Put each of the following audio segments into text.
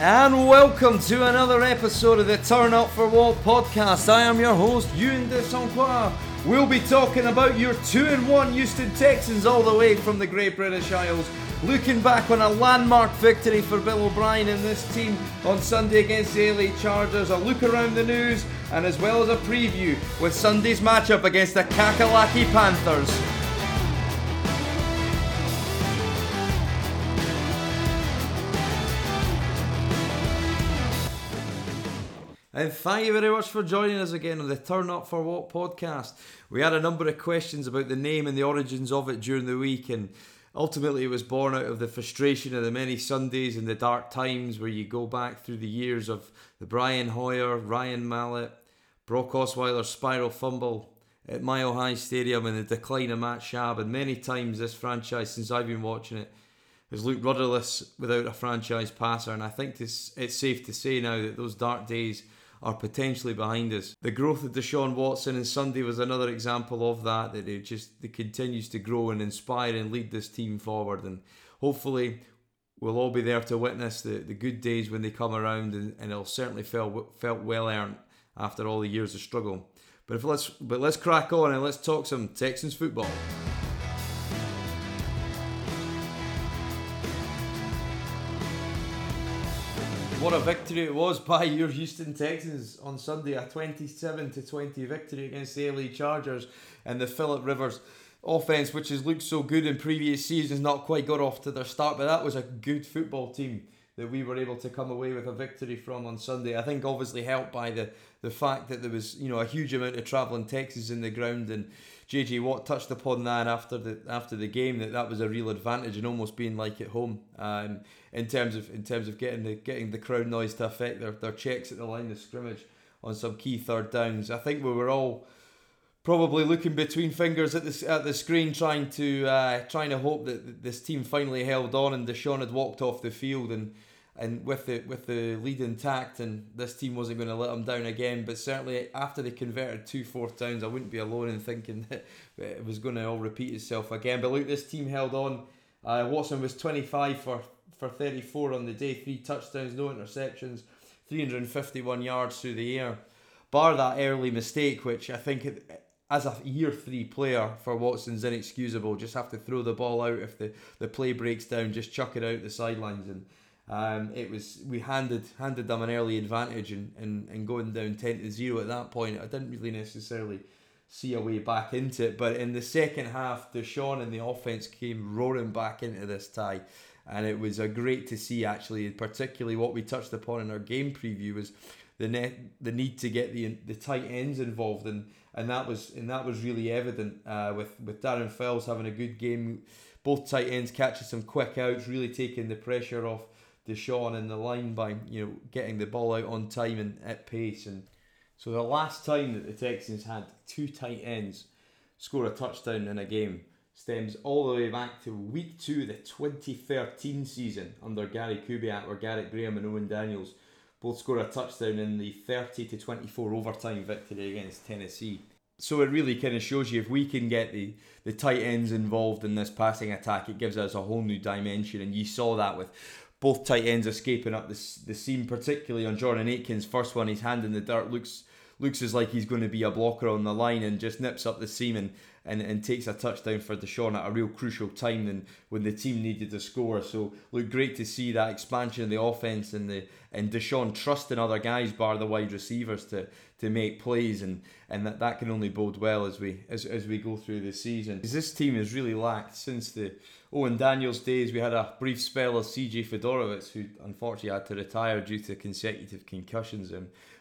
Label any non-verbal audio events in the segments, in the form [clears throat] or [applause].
And welcome to another episode of the Turn Up for What podcast. I am your host, Ewan de Sanquois. We'll be talking about your 2 and 1 Houston Texans all the way from the Great British Isles. Looking back on a landmark victory for Bill O'Brien and this team on Sunday against the LA Chargers, a look around the news, and as well as a preview with Sunday's matchup against the Kakalaki Panthers. And thank you very much for joining us again on the Turn Up for What podcast. We had a number of questions about the name and the origins of it during the week, and ultimately it was born out of the frustration of the many Sundays and the dark times where you go back through the years of the Brian Hoyer, Ryan Mallett, Brock Osweiler's spiral fumble at Mile High Stadium and the decline of Matt Schaub. And many times this franchise, since I've been watching it, has looked rudderless without a franchise passer. And I think it's safe to say now that those dark days are potentially behind us. The growth of Deshaun Watson and Sunday was another example of that, that it just it continues to grow and inspire and lead this team forward. And hopefully we'll all be there to witness the, the good days when they come around and, and it'll certainly felt felt well earned after all the years of struggle. But if let's but let's crack on and let's talk some Texans football. What a victory it was by your Houston Texans on Sunday, a 27 to 20 victory against the LA Chargers and the Philip Rivers offense, which has looked so good in previous seasons, not quite got off to their start, but that was a good football team that we were able to come away with a victory from on Sunday. I think obviously helped by the the fact that there was you know a huge amount of travelling Texans in the ground and JJ Watt touched upon that after the after the game that that was a real advantage and almost being like at home um, in terms of in terms of getting the getting the crowd noise to affect their, their checks at the line of scrimmage on some key third downs. I think we were all probably looking between fingers at the at the screen, trying to uh, trying to hope that this team finally held on and Deshaun had walked off the field and and with the with the lead intact and this team wasn't going to let them down again. But certainly after they converted two fourth downs, I wouldn't be alone in thinking [laughs] that it was going to all repeat itself again. But look, this team held on. Uh, Watson was twenty five for for thirty four on the day, three touchdowns, no interceptions, three hundred and fifty one yards through the air. Bar that early mistake, which I think as a year three player for Watson's inexcusable. Just have to throw the ball out if the, the play breaks down. Just chuck it out the sidelines and um, it was we handed handed them an early advantage and, and, and going down ten to zero at that point. I didn't really necessarily see a way back into it, but in the second half, Deshaun and the offense came roaring back into this tie, and it was a great to see actually. Particularly what we touched upon in our game preview was the net the need to get the the tight ends involved and and that was and that was really evident uh, with with Darren Fells having a good game. Both tight ends catching some quick outs, really taking the pressure off Deshaun in the line by you know getting the ball out on time and at pace. And so the last time that the Texans had two tight ends score a touchdown in a game stems all the way back to week two of the 2013 season under Gary Kubiak, where Garrett Graham and Owen Daniels both scored a touchdown in the 30 to 24 overtime victory against Tennessee. So it really kind of shows you if we can get the, the tight ends involved in this passing attack, it gives us a whole new dimension. And you saw that with both tight ends escaping up the, the seam, particularly on Jordan Akins. First one, his hand in the dirt looks looks as like he's going to be a blocker on the line and just nips up the seam and, and, and takes a touchdown for Deshaun at a real crucial time and when the team needed to score. So look great to see that expansion of the offense and the and Deshaun trusting other guys bar the wide receivers to to make plays and, and that, that can only bode well as we as, as we go through the season. Because this team has really lacked since the Oh, Owen Daniels days, we had a brief spell of CJ Fiedorowicz, who unfortunately had to retire due to consecutive concussions.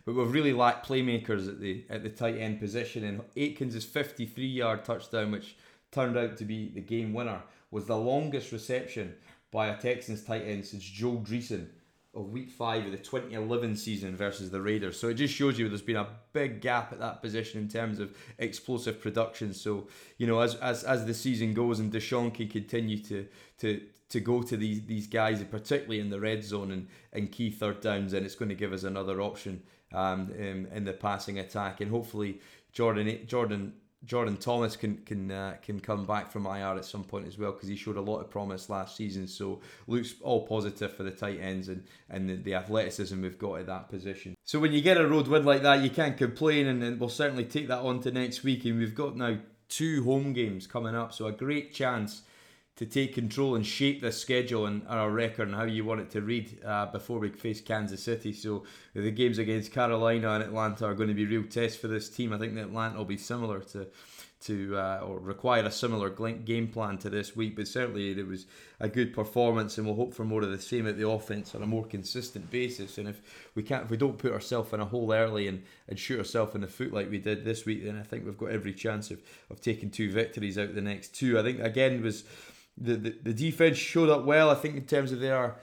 But we've really lacked playmakers at the at the tight end position. And Akins' 53 yard touchdown, which turned out to be the game winner, was the longest reception by a Texans tight end since Joe Dreessen of week five of the 2011 season versus the Raiders. So it just shows you there's been a big gap at that position in terms of explosive production. So, you know, as as, as the season goes and Deshaun can continue to to to go to these these guys, particularly in the red zone and, and key third downs, and it's going to give us another option um, in, in the passing attack. And hopefully Jordan Jordan Jordan Thomas can can uh, can come back from IR at some point as well because he showed a lot of promise last season. So looks all positive for the tight ends and and the, the athleticism we've got at that position. So when you get a road win like that, you can't complain, and, and we'll certainly take that on to next week. And we've got now two home games coming up, so a great chance to take control and shape the schedule and our record and how you want it to read uh, before we face Kansas City. So the games against Carolina and Atlanta are going to be real tests for this team. I think that Atlanta will be similar to to uh, or require a similar game plan to this week, but certainly it was a good performance, and we'll hope for more of the same at the offense on a more consistent basis. And if we can't, if we don't put ourselves in a hole early and, and shoot ourselves in the foot like we did this week, then I think we've got every chance of, of taking two victories out the next two. I think again was the, the, the defense showed up well. I think in terms of their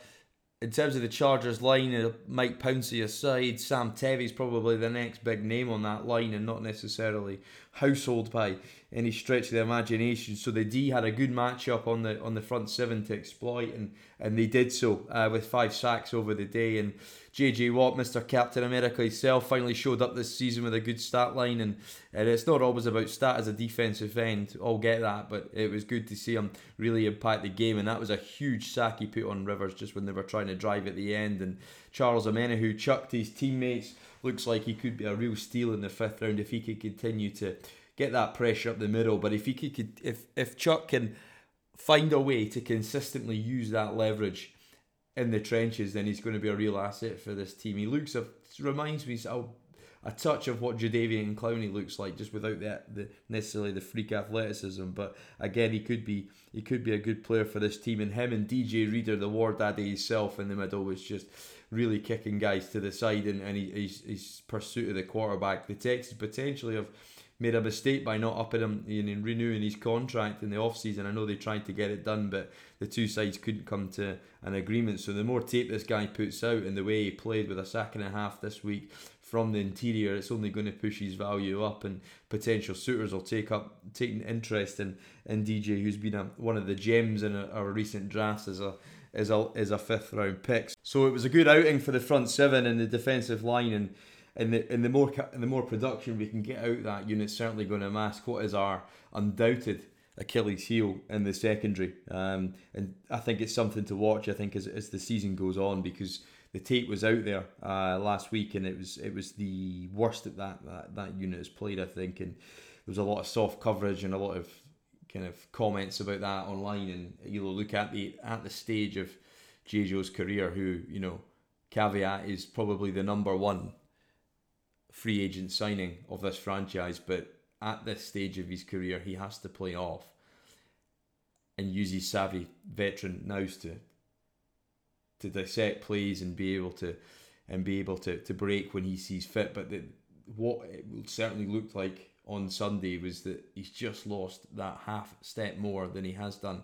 in terms of the Chargers line, uh, Mike Pouncey aside, Sam Tevi's probably the next big name on that line and not necessarily household by any stretch of the imagination. So the D had a good matchup on the on the front seven to exploit, and and they did so uh, with five sacks over the day. And JJ Watt, Mr. Captain America himself, finally showed up this season with a good stat line. And, and it's not always about stat as a defensive end. I'll get that, but it was good to see him really impact the game. And that was a huge sack he put on Rivers just when they were trying to drive at the end. And Charles Omenihu, who chucked his teammates, looks like he could be a real steal in the fifth round if he could continue to get that pressure up the middle. But if he could, if if Chuck can find a way to consistently use that leverage in the trenches, then he's going to be a real asset for this team. He looks a reminds me a, a touch of what Jadeveon Clowney looks like, just without that the necessarily the freak athleticism. But again, he could be he could be a good player for this team. And him and DJ Reader, the war daddy himself in the middle, was just really kicking guys to the side and, and he, his, his pursuit of the quarterback. The Texans potentially have made a mistake by not upping him and renewing his contract in the off season. I know they tried to get it done, but the two sides couldn't come to an agreement. So the more tape this guy puts out and the way he played with a sack and a half this week from the interior, it's only going to push his value up, and potential suitors will take up taking interest in, in DJ, who's been a, one of the gems in our recent drafts as a is a is a fifth round pick. So it was a good outing for the front seven and the defensive line, and and the and the more and the more production we can get out that unit's certainly going to mask what is our undoubted Achilles heel in the secondary. Um, and I think it's something to watch. I think as as the season goes on because the tape was out there uh, last week and it was it was the worst that that that, that unit has played. I think and there was a lot of soft coverage and a lot of kind of comments about that online, and you know look at the at the stage of JJ's career, who you know caveat is probably the number one free agent signing of this franchise, but at this stage of his career, he has to play off and use his savvy veteran nous to to dissect plays and be able to and be able to, to break when he sees fit. But the, what it certainly looked like on Sunday was that he's just lost that half step more than he has done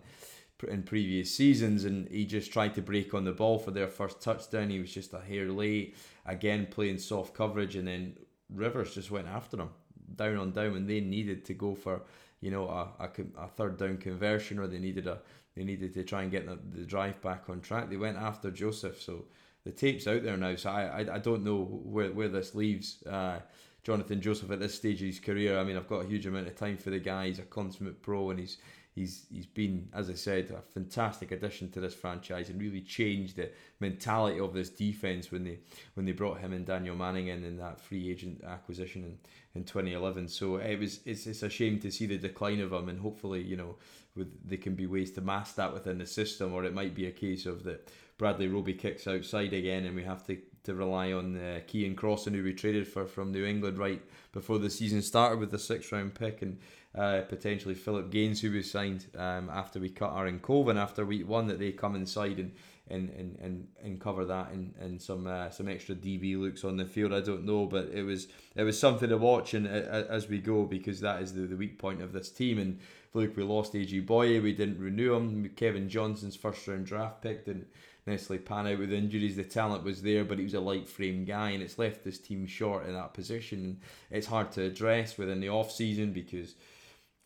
in previous seasons and he just tried to break on the ball for their first touchdown he was just a hair late again playing soft coverage and then Rivers just went after him down on down when they needed to go for you know a, a, a third down conversion or they needed a they needed to try and get the, the drive back on track they went after Joseph so the tape's out there now so I I, I don't know where, where this leaves uh, Jonathan Joseph at this stage of his career. I mean, I've got a huge amount of time for the guy. He's a consummate pro, and he's he's he's been, as I said, a fantastic addition to this franchise and really changed the mentality of this defense when they when they brought him and Danieal Manning in in that free agent acquisition in, in 2011. So it was it's it's a shame to see the decline of him, and hopefully you know with there can be ways to mask that within the system, or it might be a case of that Bradley Roby kicks outside again, and we have to to rely on uh, Keion Crossen, who we traded for from New England right before the season started with the sixth round pick, and uh, potentially Philip Gaines, who was signed um, after we cut Aaron Colvin after week one, that they come inside and and, and, and, and cover that and, and some uh, some extra DB looks on the field. I don't know, but it was it was something to watch and uh, as we go because that is the, the weak point of this team. And look, we lost AJ Bouye, we didn't renew him. Kevin Johnson's first round draft pick didn't necessarily pan out with injuries. The talent was there, but he was a light frame guy, and it's left this team short in that position. It's hard to address within the off season because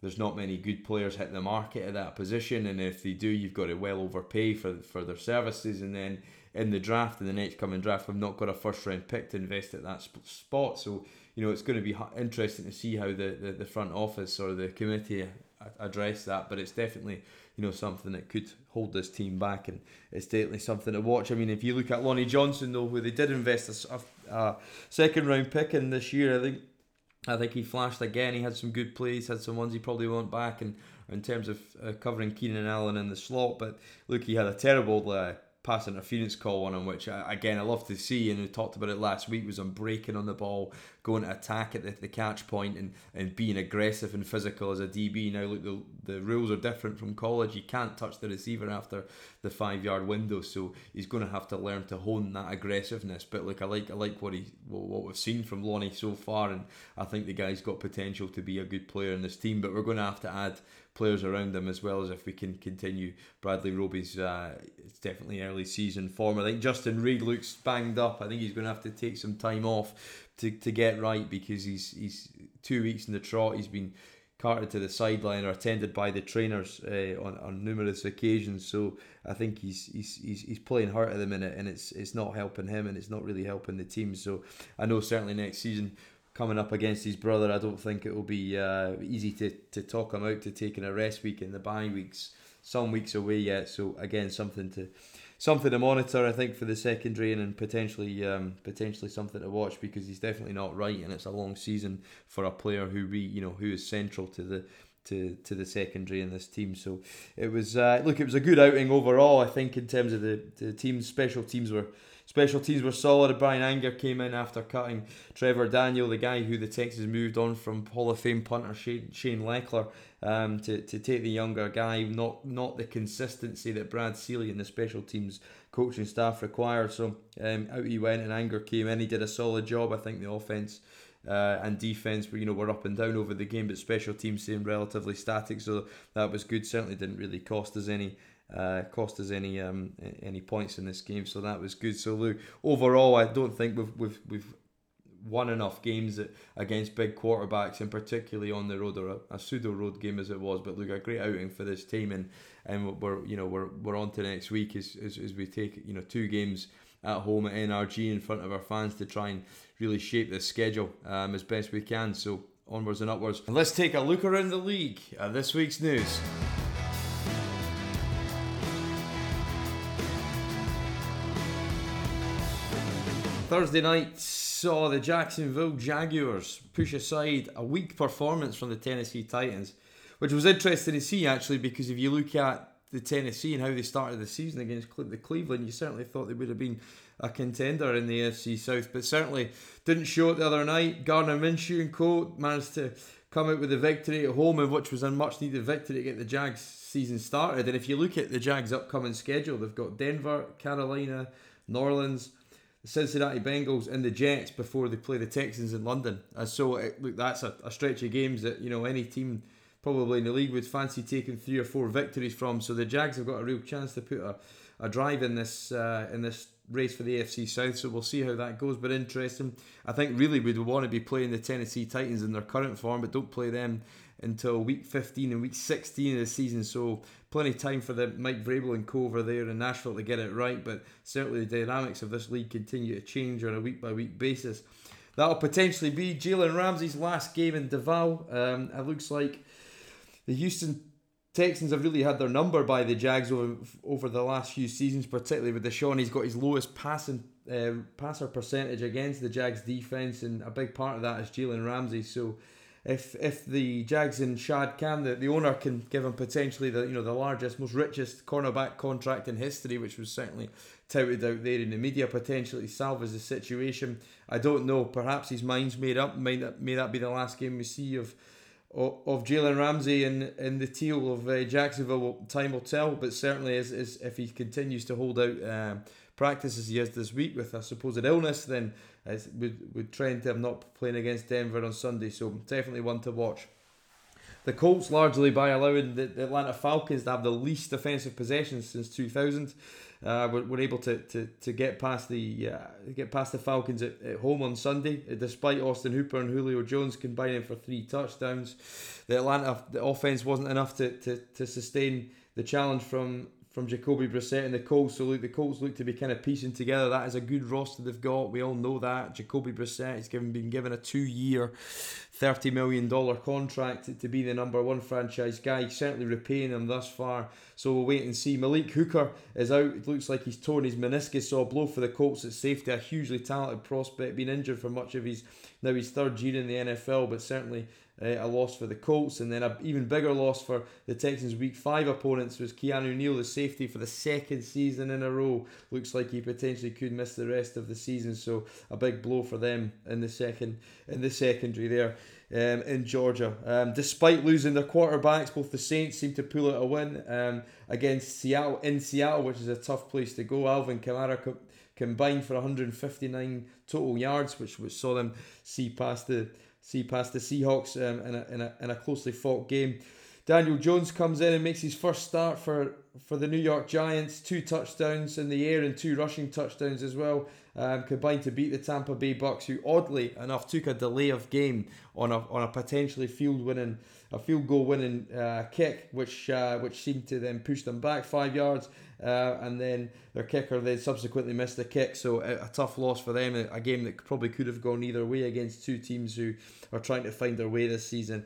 there's not many good players hitting the market at that position, and if they do, you've got to well overpay for for their services, and then in the draft in the next coming draft. We've not got a first round pick to invest at that sp- spot, so you know it's going to be interesting to see how the, the, the front office or the committee address that. But it's definitely you know something that could hold this team back, and it's definitely something to watch. I mean, if you look at Lonnie Johnson though, where they did invest a, a second round pick in this year, I think I think he flashed again. He had some good plays, had some ones he probably want back, and in terms of uh, covering Keenan Allen in the slot. But look, he had a terrible uh, pass interference call one on which uh, again I love to see. And we talked about it last week. Was on breaking on the ball, going to attack at the, the catch point, and, and being aggressive and physical as a DB. Now look, the, the rules are different from college. You can't touch the receiver after the five yard window, so he's going to have to learn to hone that aggressiveness. But look, I like I like what he what we've seen from Lonnie so far, and I think the guy's got potential to be a good player in this team. But we're going to have to add players around him as well as if we can continue Bradley Roby's uh, it's definitely early season form. I think Justin Reid looks banged up. I think he's going to have to take some time off to, to get right because he's he's two weeks in the trot. He's been carted to the sideline or attended by the trainers uh, on, on numerous occasions. So I think he's, he's he's he's playing hurt at the minute, and it's it's not helping him, and it's not really helping the team. So I know certainly next season coming up against his brother, I don't think it will be uh, easy to, to talk him out to taking a rest week in the bye weeks. Some weeks away yet, so again something to something to monitor. I think for the secondary and, potentially um, potentially something to watch because he's definitely not right, and it's a long season for a player who we you know who is central to the to, to the secondary in this team. So it was uh, look, it was a good outing overall. I think in terms of the the team's special teams were Special teams were solid. Bryan Anger came in after cutting Trevor Daniel, the guy who the Texans moved on from Hall of Fame punter Shane, Shane Lechler, um, to, to take the younger guy. Not not the consistency that Brad Seely and the special teams coaching staff require. So um, out he went, and Anger came in. He did a solid job. I think the offense. Uh, and defense were you know were up and down over the game, but special teams seemed relatively static, so that was good. Certainly didn't really cost us any uh, cost us any um, any points in this game, so that was good. So Lou, overall, I don't think we've we've we've won enough games against big quarterbacks, and particularly on the road or a, a, pseudo road game as it was. But look, a great outing for this team, and and we're you know we're we're on to next week as, as, as we take you know two games at home at NRG in front of our fans to try and really shape the schedule um, as best we can. So onwards and upwards. And let's take a look around the league at this week's news. Thursday night saw the Jacksonville Jaguars push aside a weak performance from the Tennessee Titans, which was interesting to see actually because if you look at the Tennessee and how they started the season against the Cleveland, you certainly thought they would have been a contender in the AFC South, but certainly didn't show it the other night. Gardner Minshew and co managed to come out with a victory at home, which was a much needed victory to get the Jags season started. And if you look at the Jags' upcoming schedule, they've got Denver, Carolina, New Orleans, the Cincinnati Bengals and the Jets before they play the Texans in London. And so, it, look, that's a, a stretch of games that you know any team probably in the league would fancy taking three or four victories from. So the Jags have got a real chance to put a, a drive in this uh, in this race for the AFC South. So we'll see how that goes. But interesting. I think really we'd want to be playing the Tennessee Titans in their current form, but don't play them until week 15 and week 16 of the season. So plenty of time for the Mike Vrabel and co over there in Nashville to get it right. But certainly the dynamics of this league continue to change on a week by week basis. That'll potentially be Jalen Ramsey's last game in Duval. Um, it looks like the Houston Texans have really had their number by the Jags over over the last few seasons, particularly with Deshaun. He's got his lowest passing uh, passer percentage against the Jags defense, and a big part of that is Jalen Ramsey. So if if the Jags and Shad Khan, the, the owner can give him potentially the you know the largest, most richest cornerback contract in history, which was certainly touted out there in the media, potentially salvage the situation. I don't know. Perhaps his mind's made up. May that may that be the last game we see of of, of Jalen Ramsey and, and the teal of uh, Jacksonville. Time will tell, but certainly as, as if he continues to hold out uh, practice as he has this week with a supposed illness, then as would trend to him not playing against Denver on Sunday. So definitely one to watch. The Colts largely by allowing the, the Atlanta Falcons to have the least defensive possessions since 2000. Uh, were, were able to, to, to get past the uh, get past the Falcons at, at home on Sunday, uh, despite Austin Hooper and Julio Jones combining for three touchdowns. The Atlanta the offense wasn't enough to, to, to sustain the challenge from from Jacoby Brissett and the Colts. So look, the Colts look to be kind of piecing together. That is a good roster they've got. We all know that. Jacoby Brissett has given been given a two-year, thirty million dollar contract to, be the number one franchise guy. Certainly repaying them thus far. So we'll wait and see. Malik Hooker is out. It looks like he's torn his meniscus. So a blow for the Colts at safety. A hugely talented prospect, been injured for much of his now his third year in the NFL, but certainly uh, a loss for the Colts, and then an even bigger loss for the Texans' Week Five opponents was Keanu Neal, the safety for the second season in a row. Looks like he potentially could miss the rest of the season, so a big blow for them in the second in the secondary there. Um, in Georgia. Um, despite losing their quarterbacks, both the Saints seem to pull out a win um, against Seattle in Seattle, which is a tough place to go. Alvin Kamara co- combined for 159 total yards, which, which saw them see past the see past the Seahawks um, in, a, in, a, in a closely fought game. Daniel Jones comes in and makes his first start for, for the New York Giants. Two touchdowns in the air and two rushing touchdowns as well, um, combined to beat the Tampa Bay Bucks, who oddly enough took a delay of game on a on a potentially field winning a field goal winning uh, kick, which uh, which seemed to then push them back five yards, uh, and then their kicker then subsequently missed the kick. So a, a, tough loss for them, a game that probably could have gone either way against two teams who are trying to find their way this season.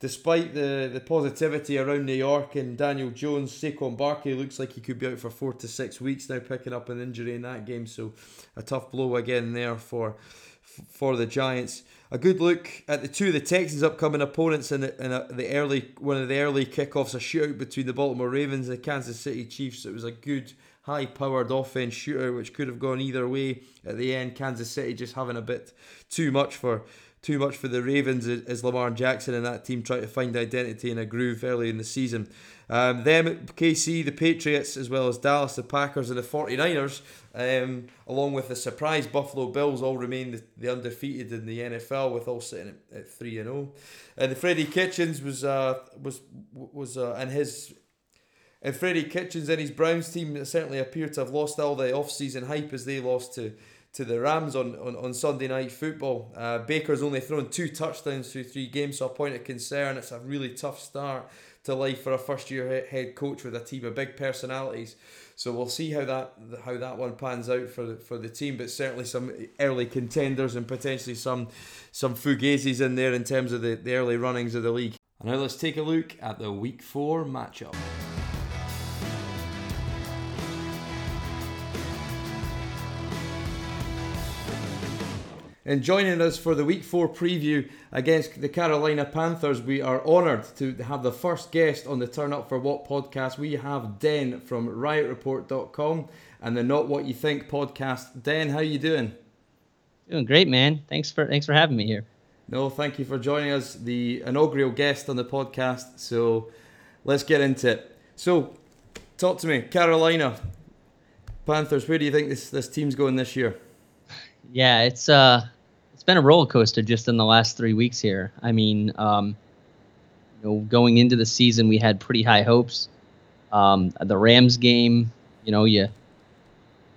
Despite the, the positivity around New York and Daniel Jones, Saquon Barkley looks like he could be out for four to six weeks now, picking up an injury in that game. So a tough blow again there for for the Giants. A good look at the two of the Texans' upcoming opponents in, the, in a, the early one of the early kickoffs, a shootout between the Baltimore Ravens and the Kansas City Chiefs. It was a good, high-powered offense shootout, which could have gone either way. At the end, Kansas City just having a bit too much for too much for the Ravens as Lamar Jackson and that team try to find identity in a groove early in the season. Um, them, KC, the Patriots, as well as Dallas, the Packers, and the 49ers, um, along with the surprise Buffalo Bills, all remain the, the undefeated in the NFL, with all sitting at, at 3 and 0. And the Freddie Kitchens was uh, was was uh, and his and Freddie Kitchens and his Browns team certainly appear to have lost all the off-season hype as they lost to to the Rams on, on, on Sunday night football. Uh, Baker's only thrown two touchdowns through three games, so a point of concern. It's a really tough start to life for a first year head coach with a team of big personalities. So we'll see how that how that one pans out for the, for the team, but certainly some early contenders and potentially some some fugazis in there in terms of the, the early runnings of the league. And now let's take a look at the week four matchup. And joining us for the Week 4 preview against the Carolina Panthers, we are honoured to have the first guest on the Turn Up for What podcast. We have Den from RiotReport.com and the Not What You Think podcast. Den, how are you doing? Doing great, man. Thanks for thanks for having me here. No, thank you for joining us, the inaugural guest on the podcast. So let's get into it. So, talk to me, Carolina Panthers. Where do you think this this team's going this year? Yeah, it's uh been a roller coaster just in the last three weeks here. I mean, um, you know, going into the season, we had pretty high hopes. Um, the Rams game, you know, you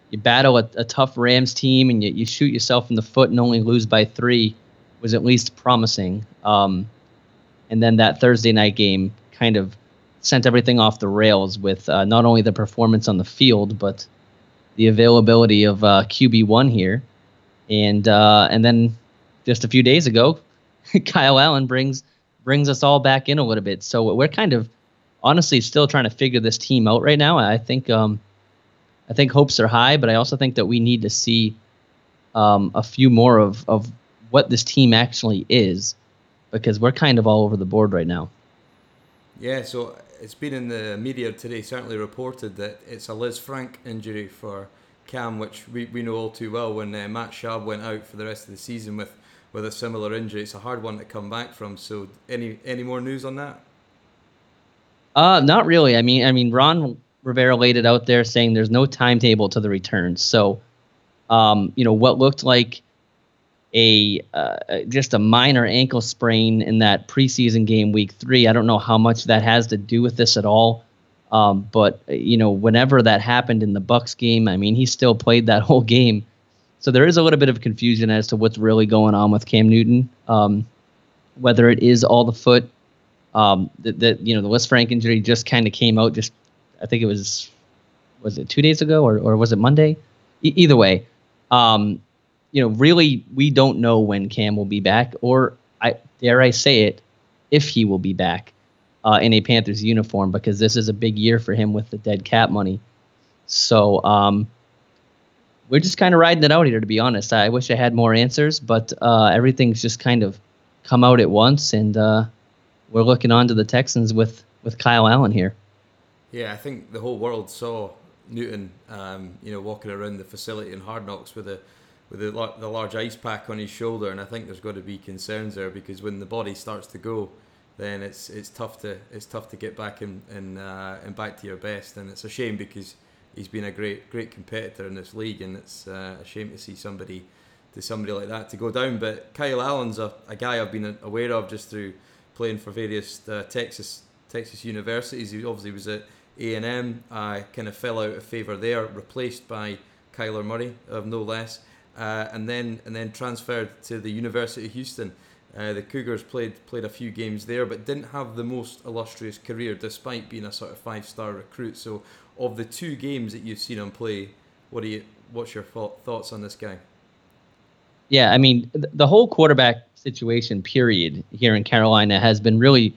you battle a, a tough Rams team and you, you shoot yourself in the foot and only lose by three was at least promising. Um, and then that Thursday night game kind of sent everything off the rails with uh, not only the performance on the field, but the availability of uh, QB one here and uh, and then just a few days ago, [laughs] Kyle Allen brings brings us all back in a little bit. So we're kind of honestly still trying to figure this team out right now. I think um, I think hopes are high, but I also think that we need to see um, a few more of of what this team actually is, because we're kind of all over the board right now. Yeah, so it's been in the media today, certainly reported that it's a Lisfranc injury for Cam, which we, we know all too well when uh, Matt Schaub went out for the rest of the season with, with a similar injury. It's a hard one to come back from. So, any any more news on that? Uh, not really. I mean, I mean, Ron Rivera laid it out there saying there's no timetable to the return. So, um, you know, what looked like a uh, just a minor ankle sprain in that preseason game, week three. I don't know how much that has to do with this at all. Um, but you know, whenever that happened in the Bucks game, I mean, he still played that [laughs] whole game. So there is a little bit of confusion as to what's really going on with Cam Newton. Um, whether it is all the foot, um, that, you know, the Lisfranc injury just kind of came out. Just I think it was was it two days ago or, or was it Monday? E- either way, um, you know, really, we don't know when Cam will be back, or I dare I say it, if he will be back uh, in a Panthers uniform, because this is a big year for him with the dead cap money. So um, we're just kind of riding it out here, to be honest. I wish I had more answers, but uh, everything's just kind of come out at once, and uh, we're looking on to the Texans with with Kyle Allen here. Yeah, I think the whole world saw Newton, um, you know, walking around the facility in Hard Knocks with a with the, the large ice pack on his shoulder, and I think there's got to be concerns there because when the body starts to go, then it's it's tough to it's tough to get back in and uh, and back to your best, and it's a shame because he's been a great great competitor in this league, and it's uh, a shame to see somebody to somebody like that to go down. But Kyle Allen's a, a guy I've been aware of just through playing for various uh, Texas Texas universities. He obviously was at A and M. I kind of fell out of favour there, replaced by Kyler Murray of no less, uh, and then and then transferred to the University of Houston. Uh, the Cougars played played a few games there, but didn't have the most illustrious career, despite being a sort of five star recruit. So, of the two games that you've seen him play, what do you what's your thoughts on this guy? Yeah, I mean, the whole quarterback situation, period, here in Carolina has been really,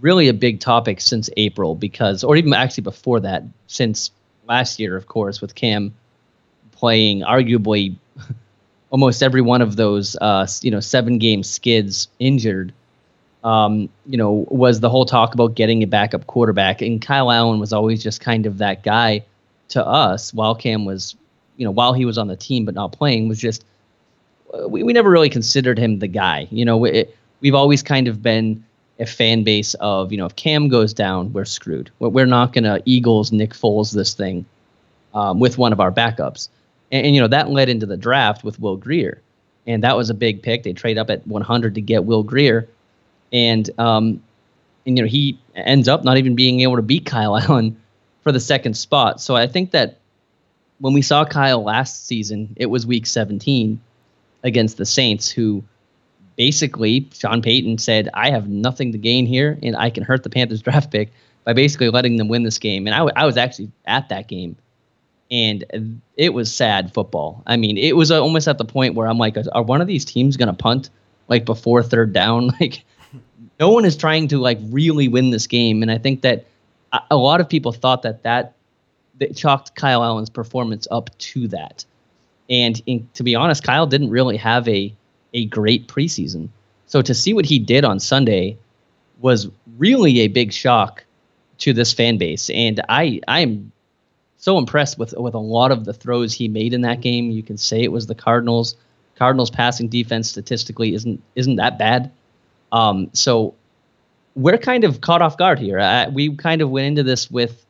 really a big topic since April because, or even actually before that, since last year, of course, with Cam playing arguably [laughs] almost every one of those, uh, you know, seven game skids injured. Um, you know, was the whole talk about getting a backup quarterback, and Kyle Allen was always just kind of that guy to us while Cam was, you know, while he was on the team but not playing, was just we, we never really considered him the guy. You know, it, we've always kind of been a fan base of, you know, if Cam goes down, we're screwed. We're not going to Eagles Nick Foles this thing um, with one of our backups. And, and, you know, that led into the draft with Will Grier. And that was a big pick. They trade up at 100 to get Will Grier. And, um, and you know, he ends up not even being able to beat Kyle [laughs] Allen for the second spot. So I think that when we saw Kyle last season, it was week 17 against the Saints, who basically Sean Payton said, I have nothing to gain here, and I can hurt the Panthers [laughs] draft pick by basically letting them win this game. And I, w- I was actually at that game, and it was sad football. I mean, it was almost at the point where I'm like, are one of these teams going to punt like before third down? [laughs] Like, no one is trying to like really win this game. And I think that a lot of people thought that that, that chalked Kyle Allen's performance up to that. And in, to be honest, Kyle didn't really have a a great preseason. So to see what he did on Sunday was really a big shock to this fan base. And I I am so impressed with with a lot of the throws he made in that game. You can say it was the Cardinals. Cardinals passing defense statistically isn't isn't that bad. Um, so we're kind of caught off guard here. Uh, we kind of went into this with,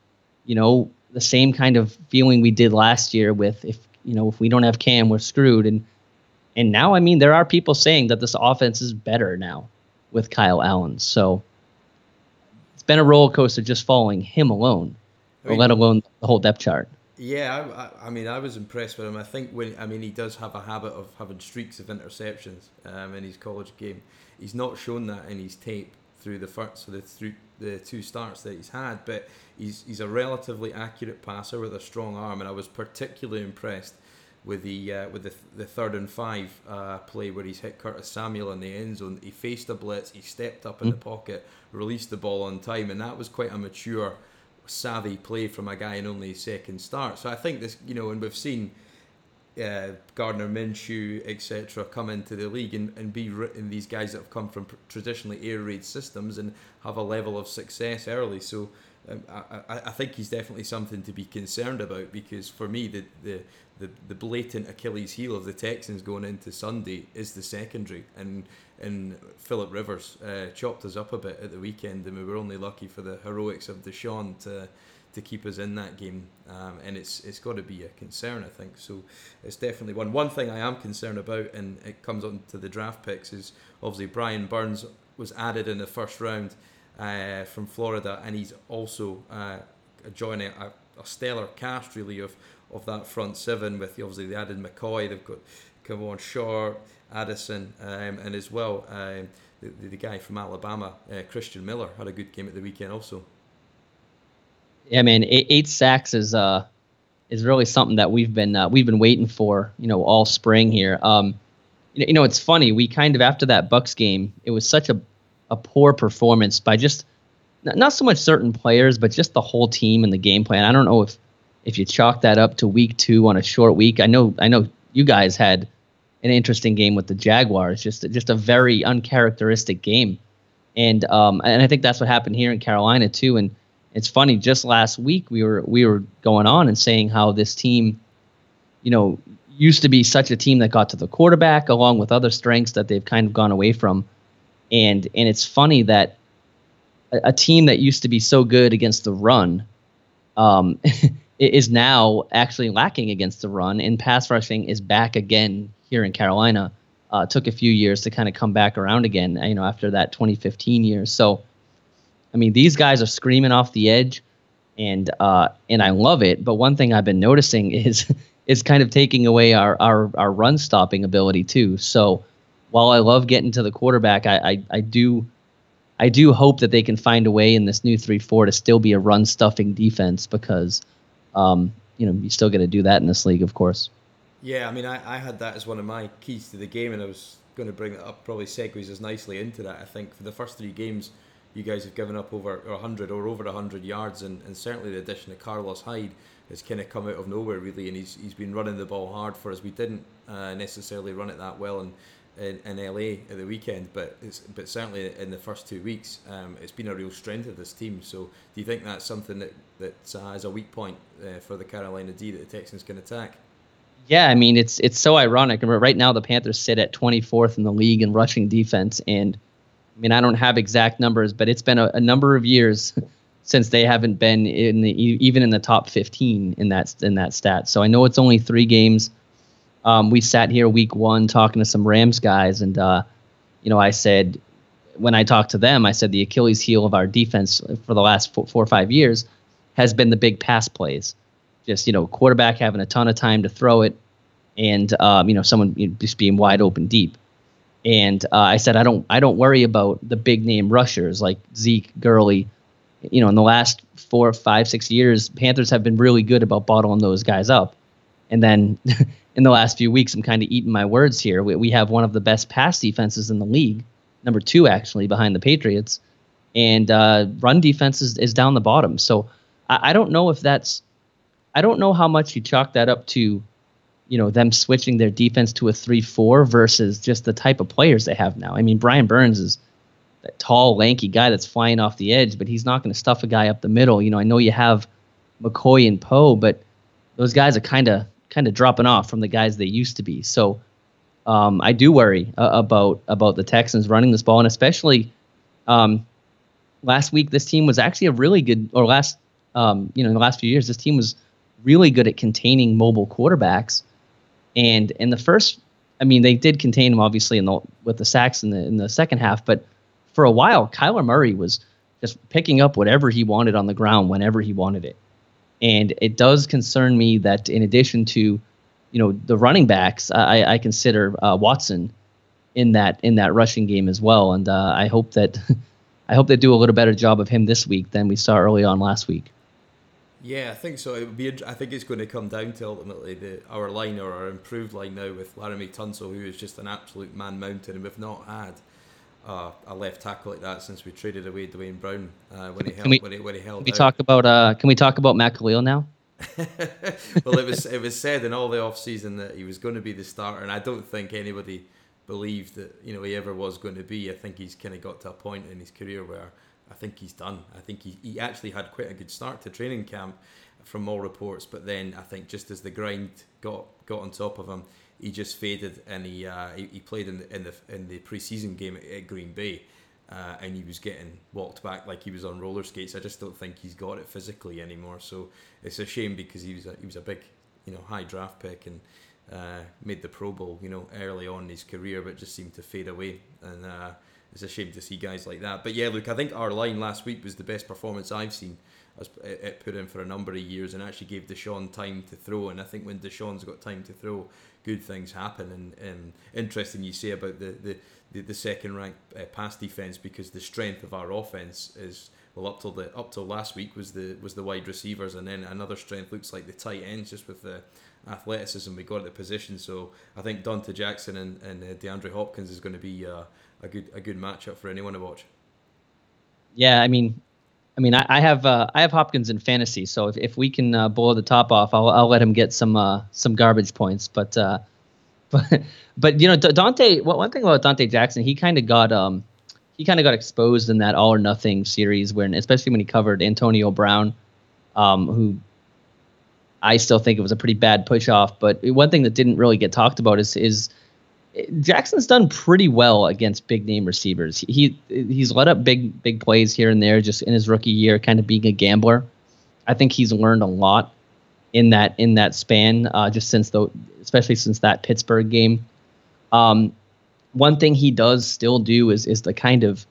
you know, the same kind of feeling we did last year with if you know, if we don't have Cam, we're screwed. And and now, I mean, there are people saying that this offense is better now with Kyle Allen. So it's been a roller coaster just following him alone, I mean, let alone the whole depth chart. Yeah, I, I, mean, I was impressed with him. I think when I mean, he does have a habit of having streaks of interceptions um, in his college game. He's not shown that in his tape through the first, so the through the two starts that he's had, but he's he's a relatively accurate passer with a strong arm, and I was particularly impressed with the uh, with the, the third and five uh, play where he's hit Curtis Samuel in the end zone. He faced a blitz, he stepped up in mm. the pocket, released the ball on time, and that was quite a mature, savvy play from a guy in only his second start. So I think this, you know, and we've seen uh, Gardner Minshew, etc., come into the league and, and be in these guys that have come from traditionally air raid systems and have a level of success early. So um, I, I think he's definitely something to be concerned about because for me, the, the, the, the blatant Achilles heel of the Texans going into Sunday is the secondary. And and Philip Rivers uh, chopped us up a bit at the weekend, and we were only lucky for the heroics of Deshaun to to keep us in that game, um, and it's it's got to be a concern, I think. So it's definitely one. One thing I am concerned about, and it comes on to the draft picks, is obviously Brian Burns was added in the first round uh, from Florida, and he's also uh, joining a, a, stellar cast really of of that front seven with obviously they added McCoy, they've got Kawann Short, Addison, um, and as well um, the, the guy from Alabama, uh, Christian Miller, had a good game at the weekend also. Yeah, man, eight, eight sacks is uh is really something that we've been uh, we've been waiting for, you know, all spring here. Um, you you know, it's funny. We kind of after that Bucks game, it was such a a poor performance by just not so much certain players, but just the whole team and the game plan. I don't know if if you chalk that up to week two on a short week. I know I know you guys had an interesting game with the Jaguars, just just a very uncharacteristic game, and um and I think that's what happened here in Carolina too. And it's funny, just last week we were we were going on and saying how this team, you know, used to be such a team that got to the quarterback along with other strengths that they've kind of gone away from, and and it's funny that a, a team that used to be so good against the run. Um, [laughs] is now actually lacking against the run, and pass rushing is back again here in Carolina. Uh, took a few years to kind of come back around again, you know, after that 2015 year. So, I mean, these guys are screaming off the edge, and uh, and I love it. But one thing I've been noticing [laughs] is is kind of taking away our our, our run stopping ability too. So, while I love getting to the quarterback, I, I, I do I do hope that they can find a way in this new three four to still be a run stuffing defense because um, you know you still got to do that in this league, of course. Yeah, I mean, I, I had that as one of my keys to the game, and I was going to bring it up. Probably segues as nicely into that. I think for the first three games, you guys have given up over 100 or over 100 yards, and, and certainly the addition of Carlos Hyde has kind of come out of nowhere, really, and he's, he's been running the ball hard for us. We didn't uh, necessarily run it that well, and in, in LA at the weekend, but it's, but certainly in the first two weeks, um, it's been a real strength of this team. So do you think that's something that that uh, is a weak point uh, for the Carolina D that the Texans can attack? Yeah, I mean it's it's so ironic. Right now, the Panthers sit at 24th in the league in rushing defense, and I mean I don't have exact numbers, but it's been a, a number of years [laughs] since they haven't been in the even in the top 15 in that in that stat. So I know it's only three games um, we sat here week one talking to some Rams guys, and uh, you know, I said when I talked to them, I said the Achilles heel of our defense for the last four, four or five years has been the big pass plays. Just you know, quarterback having a ton of time to throw it, and um, you know, someone just being wide open deep. And uh, I said I don't I don't worry about the big name rushers like Zeke, Gurley. You know, in the last four, five, six years, Panthers have been really good about bottling those guys up. And then [laughs] in the last few weeks, I'm kind of eating my words here. We, we have one of the best pass defenses in the league, number two actually behind the Patriots, and uh, run defense is, is down the bottom. So I, I don't know if that's, I don't know how much you chalk that up to, you know, them switching their defense to a three-four versus just the type of players they have now. I mean, Brian Burns is that tall, lanky guy that's flying off the edge, but he's not going to stuff a guy up the middle. You know, I know you have McCoy and Poe, but those guys are kind of kind of dropping off from the guys they used to be. So um, I do worry uh, about about the Texans running this ball, and especially um, last week, this team was actually a really good, or last um, you know in the last few years, this team was really good at containing mobile quarterbacks. And in the first, I mean, they did contain him obviously in the with the sacks in the in the second half, but for a while, Kyler Murray was just picking up whatever he wanted on the ground whenever he wanted it. And it does concern me that in addition to, you know, the running backs, I, I consider uh, Watson in that in that rushing game as well. And uh, I hope that [laughs] I hope they do a little better job of him this week than we saw early on last week. Yeah, I think so. It would be. I think it's going to come down to ultimately the our line or our improved line now with Laremy Tunsil, who is just an absolute man mountain, and we've not had uh, a left tackle like that since we traded away Duane Brown uh, when he held we, when he when he held. Can we out. talk about uh, Can we talk about Matt Kalil now? [laughs] well, it was it was said in all the off season that he was going to be the starter, and I don't think anybody believed that you know he ever was going to be. I think he's kind of got to a point in his career where I think he's done. I think he, he actually had quite a good start to training camp from all reports, but then I think just as the grind got got on top of him, he just faded and he uh, he, he, played in the in the in the preseason game at, at Green Bay. Uh, and he was getting walked back like he was on roller skates. I just don't think he's got it physically anymore. So it's a shame because he was a, he was a big, you know, high draft pick and uh, made the Pro Bowl, you know, early on in his career, but just seemed to fade away. And uh, it's a shame to see guys like that. But yeah, look, I think our line last week was the best performance I've seen As it put in for a number of years and actually gave Deshaun time to throw. And I think when Deshaun's got time to throw, good things happen. And, and interesting you say about the, the, the, the second ranked uh, pass defense because the strength of our offense is well up till the up till last week was the was the wide receivers, and then another strength looks like the tight ends just with the athleticism we got at the position. So I think Donte Jackson and, and uh, DeAndre Hopkins is going to be uh, a good a good matchup for anyone to watch. Yeah, I mean, I mean, I, I have uh, I have Hopkins in fantasy, so if, if we can uh, blow the top off, I'll I'll let him get some uh, some garbage points. But uh, [laughs] but but you know, Donte. One thing about Donte Jackson, he kind of got um he kind of got exposed in that all or nothing series, when especially when he covered Antonio Brown, um, who I still think it was a pretty bad push off. But one thing that didn't really get talked about is is Jackson's done pretty well against big name receivers. He he's let up big big plays here and there just in his rookie year, kind of being a gambler. I think he's learned a lot in that in that span, uh, just since the especially since that Pittsburgh game. Um, one thing he does still do is is the kind of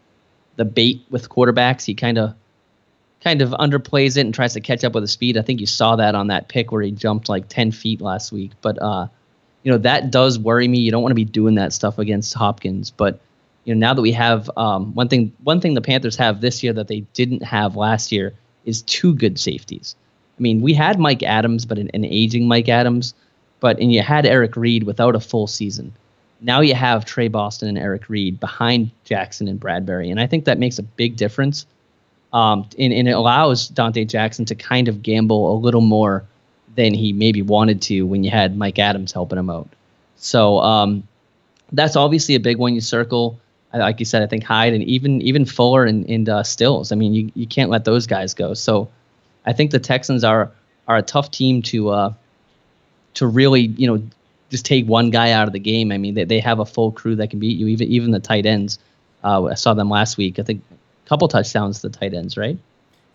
the bait with quarterbacks. He kind of kind of underplays it and tries to catch up with the speed. I think you saw that on that pick where he jumped like 10 feet last week. But uh, you know that does worry me. You don't want to be doing that stuff against Hopkins. But you know now that we have um, one thing, one thing the Panthers have this year that they didn't have last year is two good safeties. I mean, we had Mike Adams, but an, an aging Mike Adams, but and you had Eric Reid without a full season. Now you have Tre Boston and Eric Reid behind Jackson and Bradberry, and I think that makes a big difference. Um, and, and it allows Donte Jackson to kind of gamble a little more than he maybe wanted to when you had Mike Adams helping him out. So um, that's obviously a big one you circle. Like you said, I think Hyde and even even Fuller and, and uh, Stills. I mean, you, you can't let those guys go. So I think the Texans are are a tough team to uh, to really you know just take one guy out of the game. I mean, they, they have a full crew that can beat you. Even even the tight ends. Uh, I saw them last week. I think a couple touchdowns to the tight ends, right?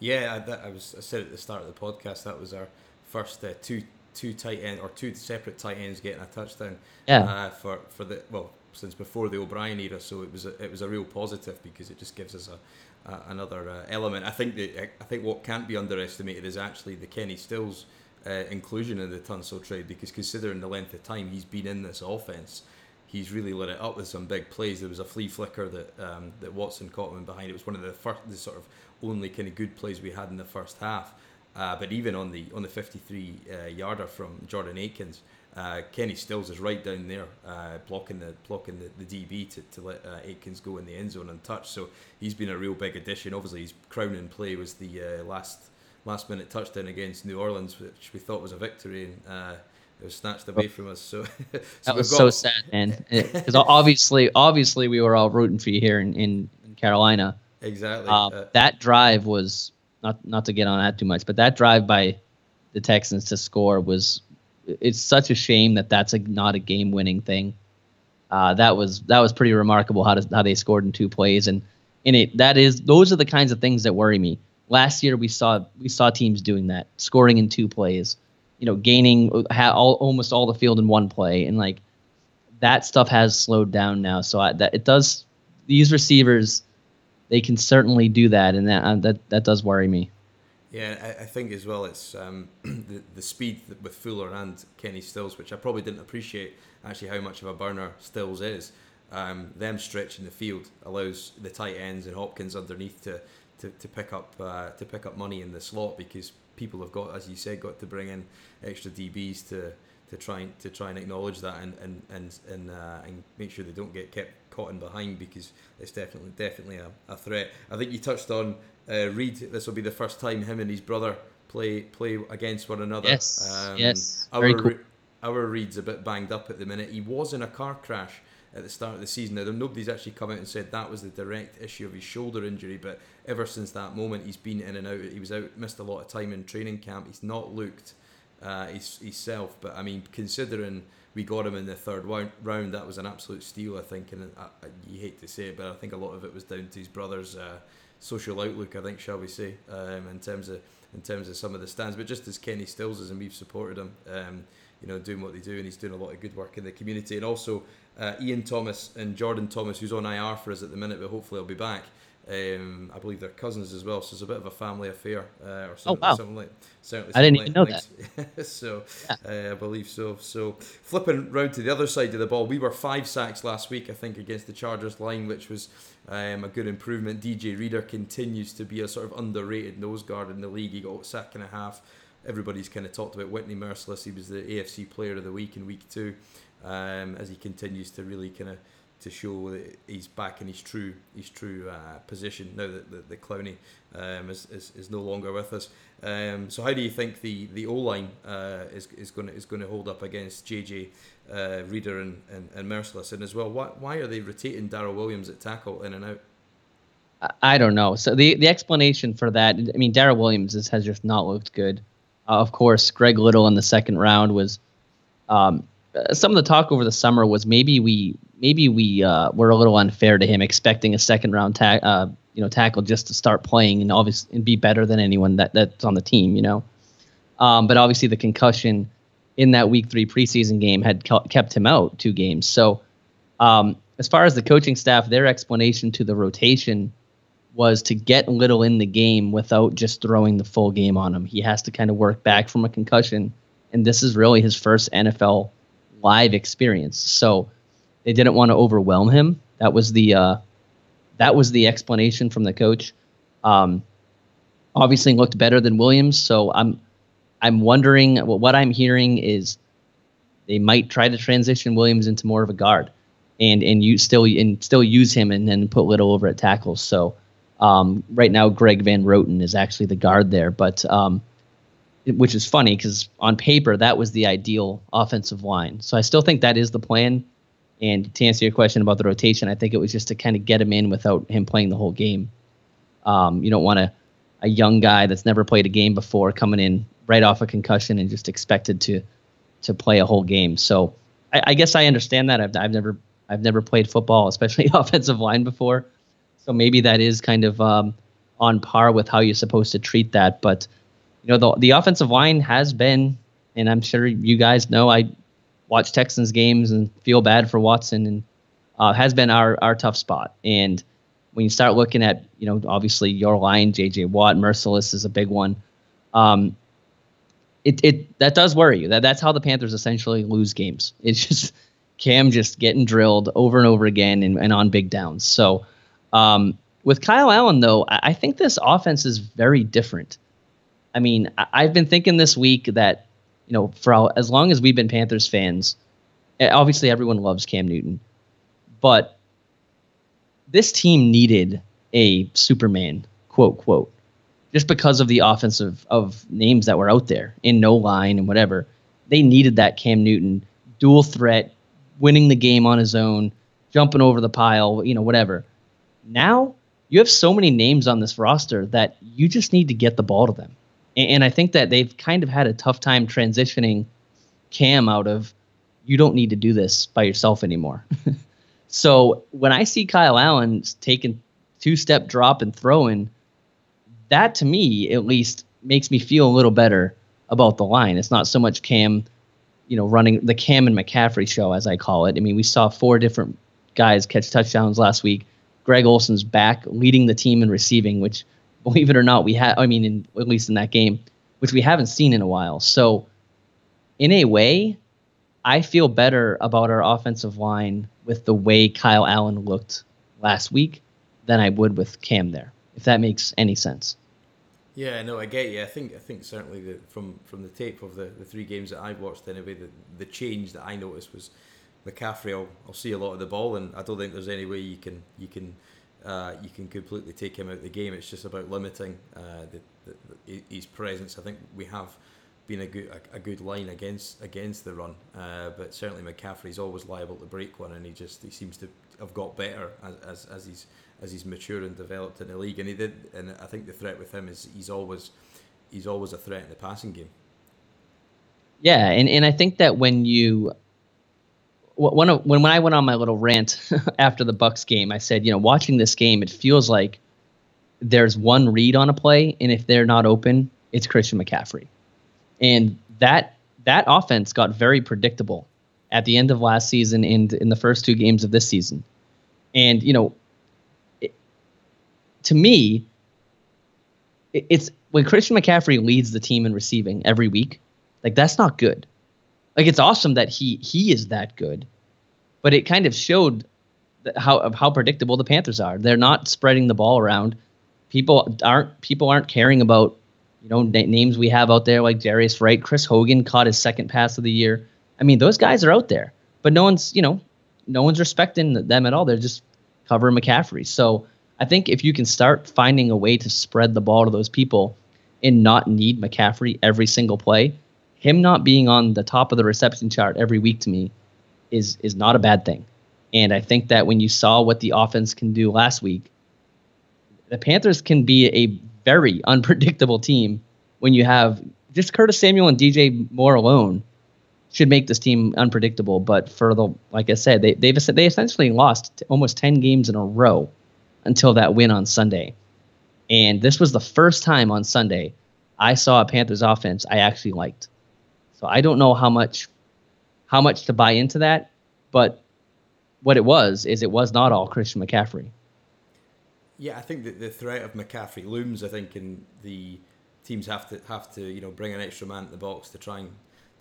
Yeah, I, that, I was I said at the start of the podcast that was our first uh, two two tight end or two separate tight ends getting a touchdown. Yeah. Uh, for for the well since before the O'Brien era, so it was a, it was a real positive because it just gives us a, a another uh, element. I think that I think what can't be underestimated is actually the Kenny Stills uh, inclusion in the Tunsil trade because considering the length of time he's been in this offense. He's really lit it up with some big plays. There was a flea flicker that um, that Watson caught him behind. It was one of the first, the sort of only kind of good plays we had in the first half. Uh, but even on the on the 53 uh, yarder from Jordan Akins, uh, Kenny Stills is right down there uh, blocking the blocking the, the DB to, to let uh, Akins go in the end zone untouched. So he's been a real big addition. Obviously, his crowning play was the uh, last last minute touchdown against New Orleans, which we thought was a victory, and it was snatched away from us. So, [laughs] so that was got... so sad, man. Because obviously, obviously, we were all rooting for you here in in, in Carolina. Exactly. that drive was not not to get on that too much, but that drive by the Texans to score was it's such a shame that that's a, not a game winning thing. Uh, that was that was pretty remarkable how to, how they scored in two plays and in it that is those are the kinds of things that worry me. Last year we saw we saw teams doing that, scoring in two plays, you know, gaining all, almost all the field in one play, and like that stuff has slowed down now. So I, that it does. These receivers they can certainly do that, and that uh, that that does worry me. Yeah, I, I think as well it's um, [clears throat] the the speed with Fuller and Kenny Stills, which I probably didn't appreciate actually how much of a burner Stills is. Um, them stretching the field allows the tight ends and Hopkins underneath to to, to pick up uh, to pick up money in the slot because people have got, as you said, got to bring in extra DBs to to try and to try and acknowledge that and and and and, uh, and make sure they don't get kept caught in behind because it's definitely definitely a, a threat. I think you touched on uh, Reid. This will be the first time him and his brother play play against one another. Yes. Um, yes. Our, Very cool. our Reid's a bit banged up at the minute. He was in a car crash at the start of the season. Now, nobody's actually come out and said that was the direct issue of his shoulder injury, but ever since that moment, he's been in and out. He was out, missed a lot of time in training camp. He's not looked uh, his, himself, but I mean, considering we got him in the third round. That was an absolute steal, I think. And I, I, you hate to say it, but I think a lot of it was down to his brother's uh, social outlook. I think, shall we say, um, in terms of in terms of some of the stands. But just as Kenny Stills is, and we've supported him, um, you know, doing what they do, and he's doing a lot of good work in the community. And also uh, Ian Thomas and Jordan Thomas, who's on IR for us at the minute, but hopefully he'll be back. Um, I believe they're cousins as well, so it's a bit of a family affair uh, or something, oh, wow. something like. Certainly, I didn't even know that. [laughs] so yeah. uh, I believe so. So flipping round to the other side of the ball, we were five sacks last week, I think, against the Chargers line, which was um, a good improvement. DJ Reader continues to be a sort of underrated nose guard in the league. He got a sack and a half. Everybody's kind of talked about Whitney Mercilus. He was the AFC Player of the Week in Week Two, um, as he continues to really kind of to show that he's back in his true his true uh, position now that the, the Clowney um, is, is, is no longer with us. Um, so how do you think the the O line uh, is is going to is going to hold up against JJ uh, Reader and, and, and Mercilus and as well? Why why are they rotating Daryl Williams at tackle in and out? I don't know. So the the explanation for that, I mean, Daryl Williams is, has just not looked good. Uh, of course, Greg Little in the second round was. Um, some of the talk over the summer was maybe we maybe we uh, were a little unfair to him, expecting a second round ta- uh, you know tackle just to start playing and obviously and be better than anyone that that's on the team, you know. Um, but obviously the concussion in that week three preseason game had kept him out two games. So um, as far as the coaching staff, their explanation to the rotation was to get Little in the game without just throwing the full game on him. He has to kind of work back from a concussion, and this is really his first NFL live experience. So they didn't want to overwhelm him. That was the uh, that was the explanation from the coach. Um, obviously looked better than Williams, so I'm I'm wondering what I'm hearing is they might try to transition Williams into more of a guard and and you still and still use him and then put Little over at tackles. So um, right now Greg Van Roten is actually the guard there, but um, which is funny because on paper that was the ideal offensive line. So I still think that is the plan. And to answer your question about the rotation, I think it was just to kind of get him in without him playing the whole game. Um, you don't want a, a young guy that's never played a game before coming in right off a concussion and just expected to to play a whole game. So I, I guess I understand that. I've, I've never I've never played football, especially [laughs] offensive line before. So maybe that is kind of um, on par with how you're supposed to treat that. But you know the the offensive line has been, and I'm sure you guys know I watch Texans games and feel bad for Watson and uh, has been our our tough spot. And when you start looking at you know obviously your line, J.J. Watt, Mercilus is a big one. Um, it it that does worry you. That that's how the Panthers essentially lose games. [laughs] It's just Cam just getting drilled over and over again and, and on big downs. So um, with Kyle Allen though, I, I think this offense is very different. I mean, I, I've been thinking this week that you know, for all, as long as we've been Panthers fans, eh, obviously everyone loves Cam Newton, but this team needed a Superman, quote quote, just because of the offensive of names that were out there in no line and whatever. They needed that Cam Newton dual threat, winning the game on his own, jumping over the pile, you know, whatever. Now you have so many names on this roster that you just need to get the ball to them. And I think that they've kind of had a tough time transitioning Cam out of you don't need to do this by yourself anymore. [laughs] so when I see Kyle Allen taking two step drop and throwing, that to me at least makes me feel a little better about the line. It's not so much Cam, you know, running the Cam and McCaffrey show as I call it. I mean, we saw four different guys catch touchdowns last week. Greg Olsen's back leading the team in receiving, which believe it or not, we had, I mean, in, at least in that game, which we haven't seen in a while. So, in a way, I feel better about our offensive line with the way Kyle Allen looked last week than I would with Cam there. If that makes any sense. Yeah, no, I get you. I think I think certainly the, from from the tape of the, the three games that I've watched anyway, the the change that I noticed was McCaffrey. I'll, I'll see a lot of the ball, and I don't think there's any way you can you can uh, you can completely take him out of the game. It's just about limiting uh, the, the, his presence. I think we have been a good a, a good line against against the run, uh, but certainly McCaffrey's always liable to break one, and he just he seems to have got better as, as, as he's as he's matured and developed in the league. And he did, and I think the threat with him is he's always he's always a threat in the passing game. Yeah, and, and I think that when you when when when I went on my little rant [laughs] after the Bucs game, I said, you know, watching this game, it feels like there's one read on a play, and if they're not open, it's Christian McCaffrey, and that that offense got very predictable at the end of last season and in the first two games of this season, and you know. to me, it's when Christian McCaffrey leads the team in receiving every week, like that's not good. Like it's awesome that he he is that good, but it kind of showed how of how predictable the Panthers are. They're not spreading the ball around. People aren't people aren't caring about you know na- names we have out there like Jarius Wright, Chris Hogan caught his second pass of the year. I mean, those guys are out there, but no one's you know no one's respecting them at all. They're just covering McCaffrey. So I think if you can start finding a way to spread the ball to those people and not need McCaffrey every single play, him not being on the top of the reception chart every week to me is is not a bad thing. And I think that when you saw what the offense can do last week, the Panthers can be a very [laughs] unpredictable team when you have just Curtis Samuel and DJ Moore alone should make this team unpredictable. But for the like I said, they they've they essentially lost almost ten games in a row until that win on Sunday. And this was the first time on Sunday I saw a Panthers offense I actually liked. So I don't know how much how much to buy into that, but what it was is it was not all Christian McCaffrey. Yeah, I think that the threat of McCaffrey looms. I think, and the teams have to have to you know bring an extra man to the box to try and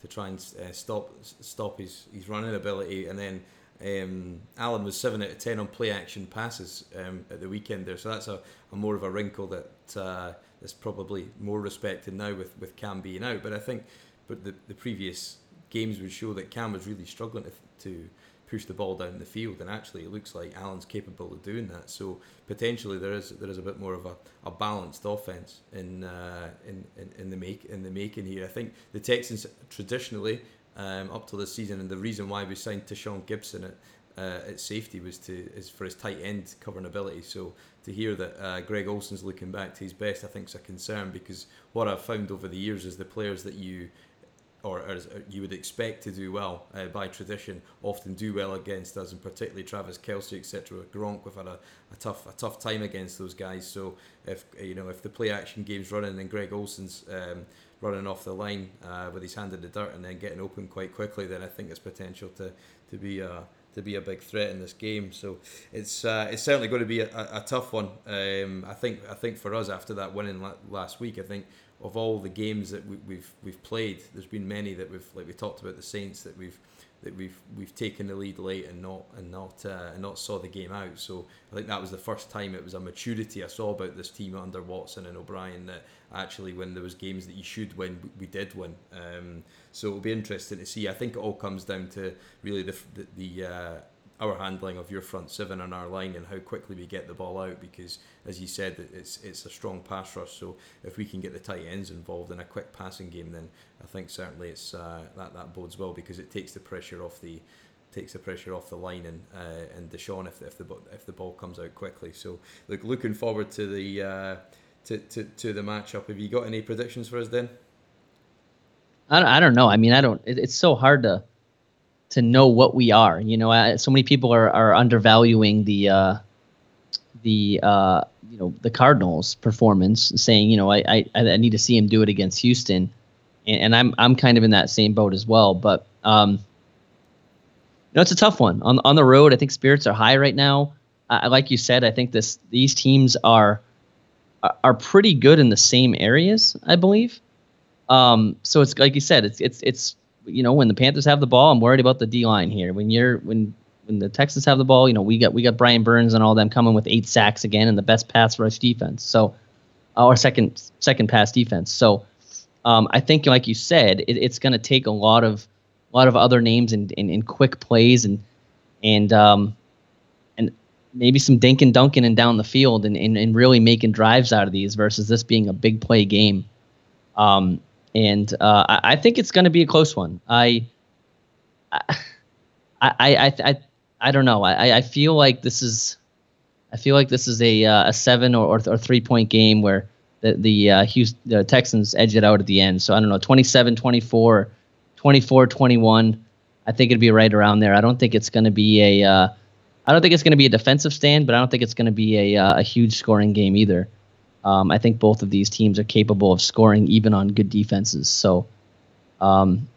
to try and uh, stop stop his his running ability, and then. Um, Allen was seven out of ten on play action passes um, at the weekend there, so that's a, a more of a wrinkle that uh, is probably more respected now with, with Cam being out. But I think, but the, the previous games would show that Cam was really struggling to, to push the ball down the field, and actually it looks like Allen's capable of doing that. So potentially there is there is a bit more of a, a balanced offense in, uh, in, in in the make in the making here. I think the Texans traditionally um, up to this season, and the reason why we signed Tashaun Gipson at uh, at safety was to is for his tight end covering ability. So to hear that uh, Greg Olsen's looking back to his best, I think is a concern because what I've found over the years is the players that you or as you would expect to do well uh, by tradition, often do well against us, and particularly Travis Kelce, etc. Gronk, we've had a, a tough a tough time against those guys. So if you know if the play action game's running and Greg Olsen's um, running off the line uh, with his hand in the dirt and then getting open quite quickly, then I think there's potential to to be a to be a big threat in this game. So it's uh, it's certainly going to be a, a, a tough one. Um, I think I think for us after that winning last week, I think of all the games that we, we've we've played, there's been many that we've like we talked about the Saints that we've that we've we've taken the lead late and not and not uh, and not saw the game out. So I think that was the first time it was a maturity I saw about this team under Watson and O'Brien that actually when there was games that you should win, we did win. Um, so it'll be interesting to see. I think it all comes down to really the the, the uh, our handling of your front seven on our line and how quickly we get the ball out because as you said it's it's a strong pass rush. So if we can get the tight ends involved in a quick passing game then I think certainly it's uh, that that bodes well because it takes the pressure off the takes the pressure off the line and uh, and Deshaun if, if the if the ball comes out quickly. So look looking forward to the uh, to, to, to the matchup. Have you got any predictions for us then I don't, I don't know. I mean I don't it, it's so hard to to know what we are. You know, so many people are, are undervaluing the uh, the uh, you know the Cardinals' performance, saying you know I, I, I need to see him do it against Houston, and, and I'm I'm kind of in that same boat as well. But um, you know, it's a tough one on on the road. I think spirits are high right now. I, like you said, I think this these teams are are pretty good in the same areas, I believe. Um, so it's like you said, it's it's it's you know, when the Panthers have the ball, I'm worried about the D line here. When you're when when the Texans have the ball, you know, we got we got Brian Burns and all them coming with eight sacks again and the best pass rush defense. So, our second second pass defense. So, um, I think like you said, it, it's going to take a lot of a lot of other names and in, in, in, quick plays and and um and maybe some dink and dunking and down the field and, and, and really making drives out of these versus this being a big play game. Um, and uh, I, I, think it's going to be a close one. I, I, I, I, I, don't know. I, I feel like this is, I feel like this is a uh, a seven or, or, or three point game where the the uh, Houston, the Texans edge it out at the end. So I don't know, 27, 24, 24, 21. I think it'd be right around there. I don't think it's going to be a. Uh, I don't think it's going to be a defensive stand, but I don't think it's going to be a uh, a huge scoring game either. Um, I think both of these teams are capable of scoring even on good defenses. So, um,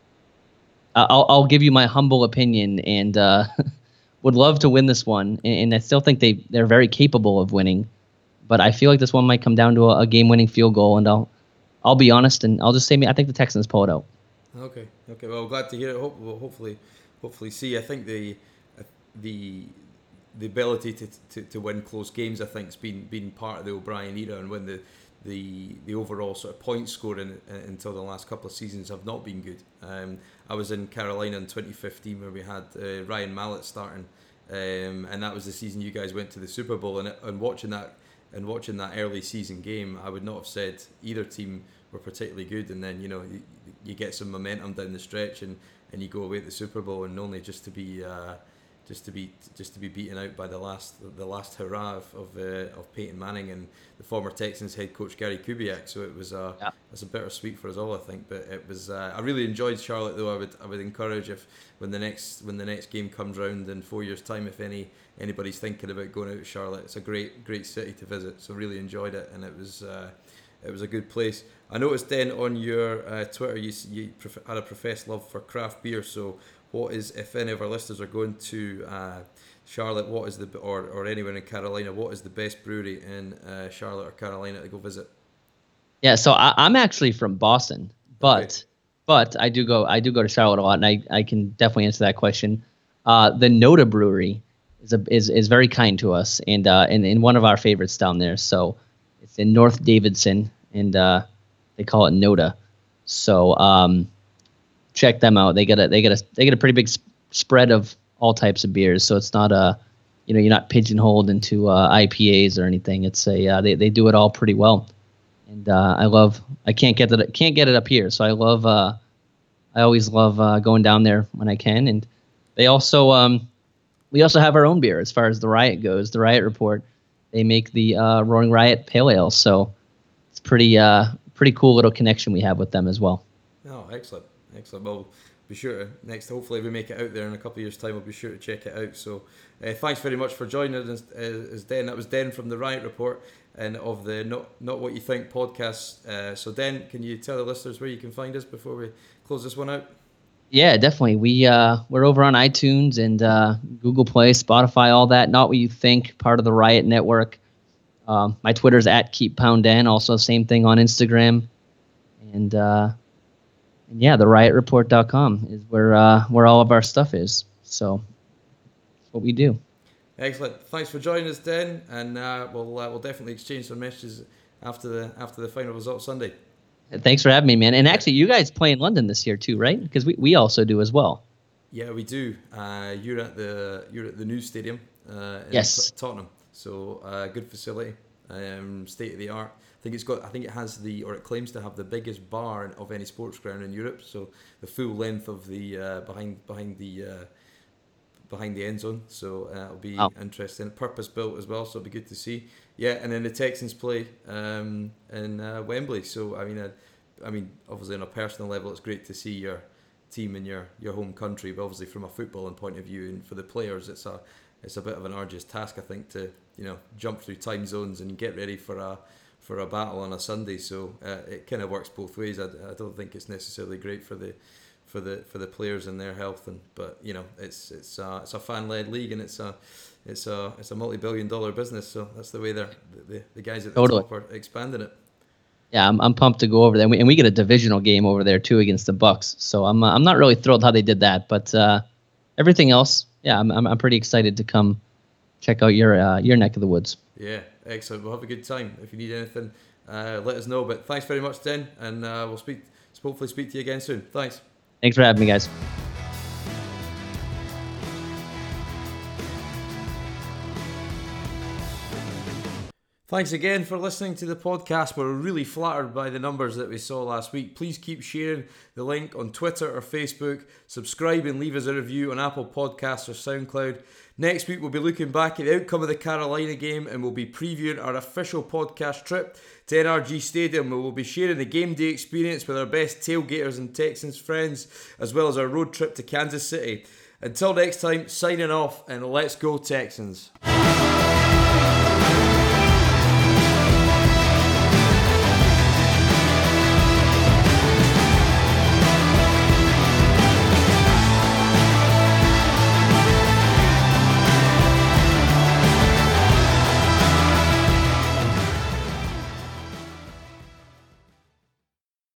I'll, I'll give you my humble opinion and uh, [laughs] would love to win this one. And, and, I still think they they're very capable of winning. but I feel like this one might come down to a, a game-winning field goal, and I'll I'll be honest, and I'll just say I think the Texans pull it out. Okay, okay. Well, glad to hear it. Hope, well, hopefully, hopefully, see. I think the the the ability to, to, to win close games, I think, has been been part of the O'Brien era, and when the the the overall sort of point scoring until the last couple of seasons have not been good. Um, I was in Carolina in 2015 where we had uh, Ryan Mallett starting, um, and that was the season you guys went to the Super Bowl. And, and watching that and watching that early season game, I would not have said either team were particularly good. And then you know you, you get some momentum down the stretch, and, and you go away at the Super Bowl, and only just to be uh, just to be just to be beaten out by the last the last hurrah of of, uh, of Peyton Manning and the former Texans head coach Gary Kubiak. So it was a yeah. it's a bittersweet for us all, I think. But it was uh, I really enjoyed Charlotte though. I would I would encourage if when the next when the next game comes round in four years' time, if any anybody's thinking about going out to Charlotte, it's a great great city to visit. So really enjoyed it, and it was. Uh, it was a good place. I noticed then on your uh, Twitter you, you had a professed love for craft beer. So what is if any of our listeners are going to uh, Charlotte, what is the or or anywhere in Carolina, what is the best brewery in uh, Charlotte or Carolina to go visit? Yeah, so I, am actually from Boston, but okay. but I do go I do go to Charlotte a lot, and I, I can definitely answer that question. Uh, the Noda Brewery is a, is is very kind to us, and uh, and, and one of our favorites down there. So it's in North Davidson, and uh, they call it Noda. So um, check them out. They get a they get a they get a pretty big sp- spread of all types of beers. So it's not a you know you're not pigeonholed into uh, IPAs or anything. It's a uh, they they do it all pretty well, and uh, I love I can't get it can't get it up here. So I love uh, I always love uh, going down there when I can. And they also um, we also have our own beer as far as the Riot goes. The Riot Report they make the uh, Roaring Riot Pale Ale. So it's pretty uh, pretty cool little connection we have with them as well. Oh, excellent. Excellent. Well, be sure to next. Hopefully, we make it out there in a couple of years' time. We'll be sure to check it out. So, uh, thanks very much for joining us, uh, as Den. That was Den from the Riot Report and of the Not Not What You Think podcast. Uh, so, Den, can you tell the listeners where you can find us before we close this one out? Yeah, definitely. We uh, we're over on iTunes and uh, Google Play, Spotify, all that. Not what you think. Part of the Riot Network. Um, my Twitter's at Keep Pound Den. Also, same thing on Instagram. And uh, and yeah, the riotreport.com is where uh, where all of our stuff is. So what we do. Excellent. Thanks for joining us, Den, and uh, we'll uh, we'll definitely exchange some messages after the after the final result Sunday. Thanks for having me, man. And actually, you guys play in London this year too, right? Because we, we also do as well. Yeah, we do. Uh, you're at the you're at the new stadium. Uh, yes. T- Tottenham. So uh, good facility, um, state of the art think it's got. I think it has the, or it claims to have the biggest bar of any sports ground in Europe. So the full length of the uh, behind behind the uh, behind the end zone. So uh, it'll be interesting. Purpose built as well. So it'll be good to see. Yeah, and then the Texans play um, in uh, Wembley. So I mean, uh, I mean, obviously on a personal level, it's great to see your team in your your home country. But obviously from a footballing point of view, and for the players, it's a it's a bit of an arduous task, I think, to you know jump through time zones and get ready for a for a battle on a Sunday. So uh, it kind of works both ways. I, I don't think it's necessarily great for the for the for the players and their health. And but you know it's it's uh, it's a fan led league and it's a it's a it's a multi billion dollar business. So that's the way they're the, the guys at the totally. top are expanding it. Yeah, I'm, I'm pumped to go over there, and we, and we get a divisional game over there too against the Bucs. So I'm uh, I'm not really thrilled how they did that, but uh, everything else, yeah, I'm, I'm I'm pretty excited to come check out your uh, your neck of the woods. Yeah, excellent. We'll have a good time. If you need anything, uh, let us know. But thanks very much, Den, and uh, we'll speak. Hopefully, speak to you again soon. Thanks. Thanks for having me, guys. Thanks again for listening to the podcast. We're really flattered by the numbers that we saw last week. Please keep sharing the link on Twitter or Facebook. Subscribe and leave us a review on Apple Podcasts or SoundCloud. Next week, we'll be looking back at the outcome of the Carolina game and we'll be previewing our official podcast trip to NRG Stadium. We will be sharing the game day experience with our best tailgaters and Texans friends, as well as our road trip to Kansas City. Until next time, signing off and let's go, Texans.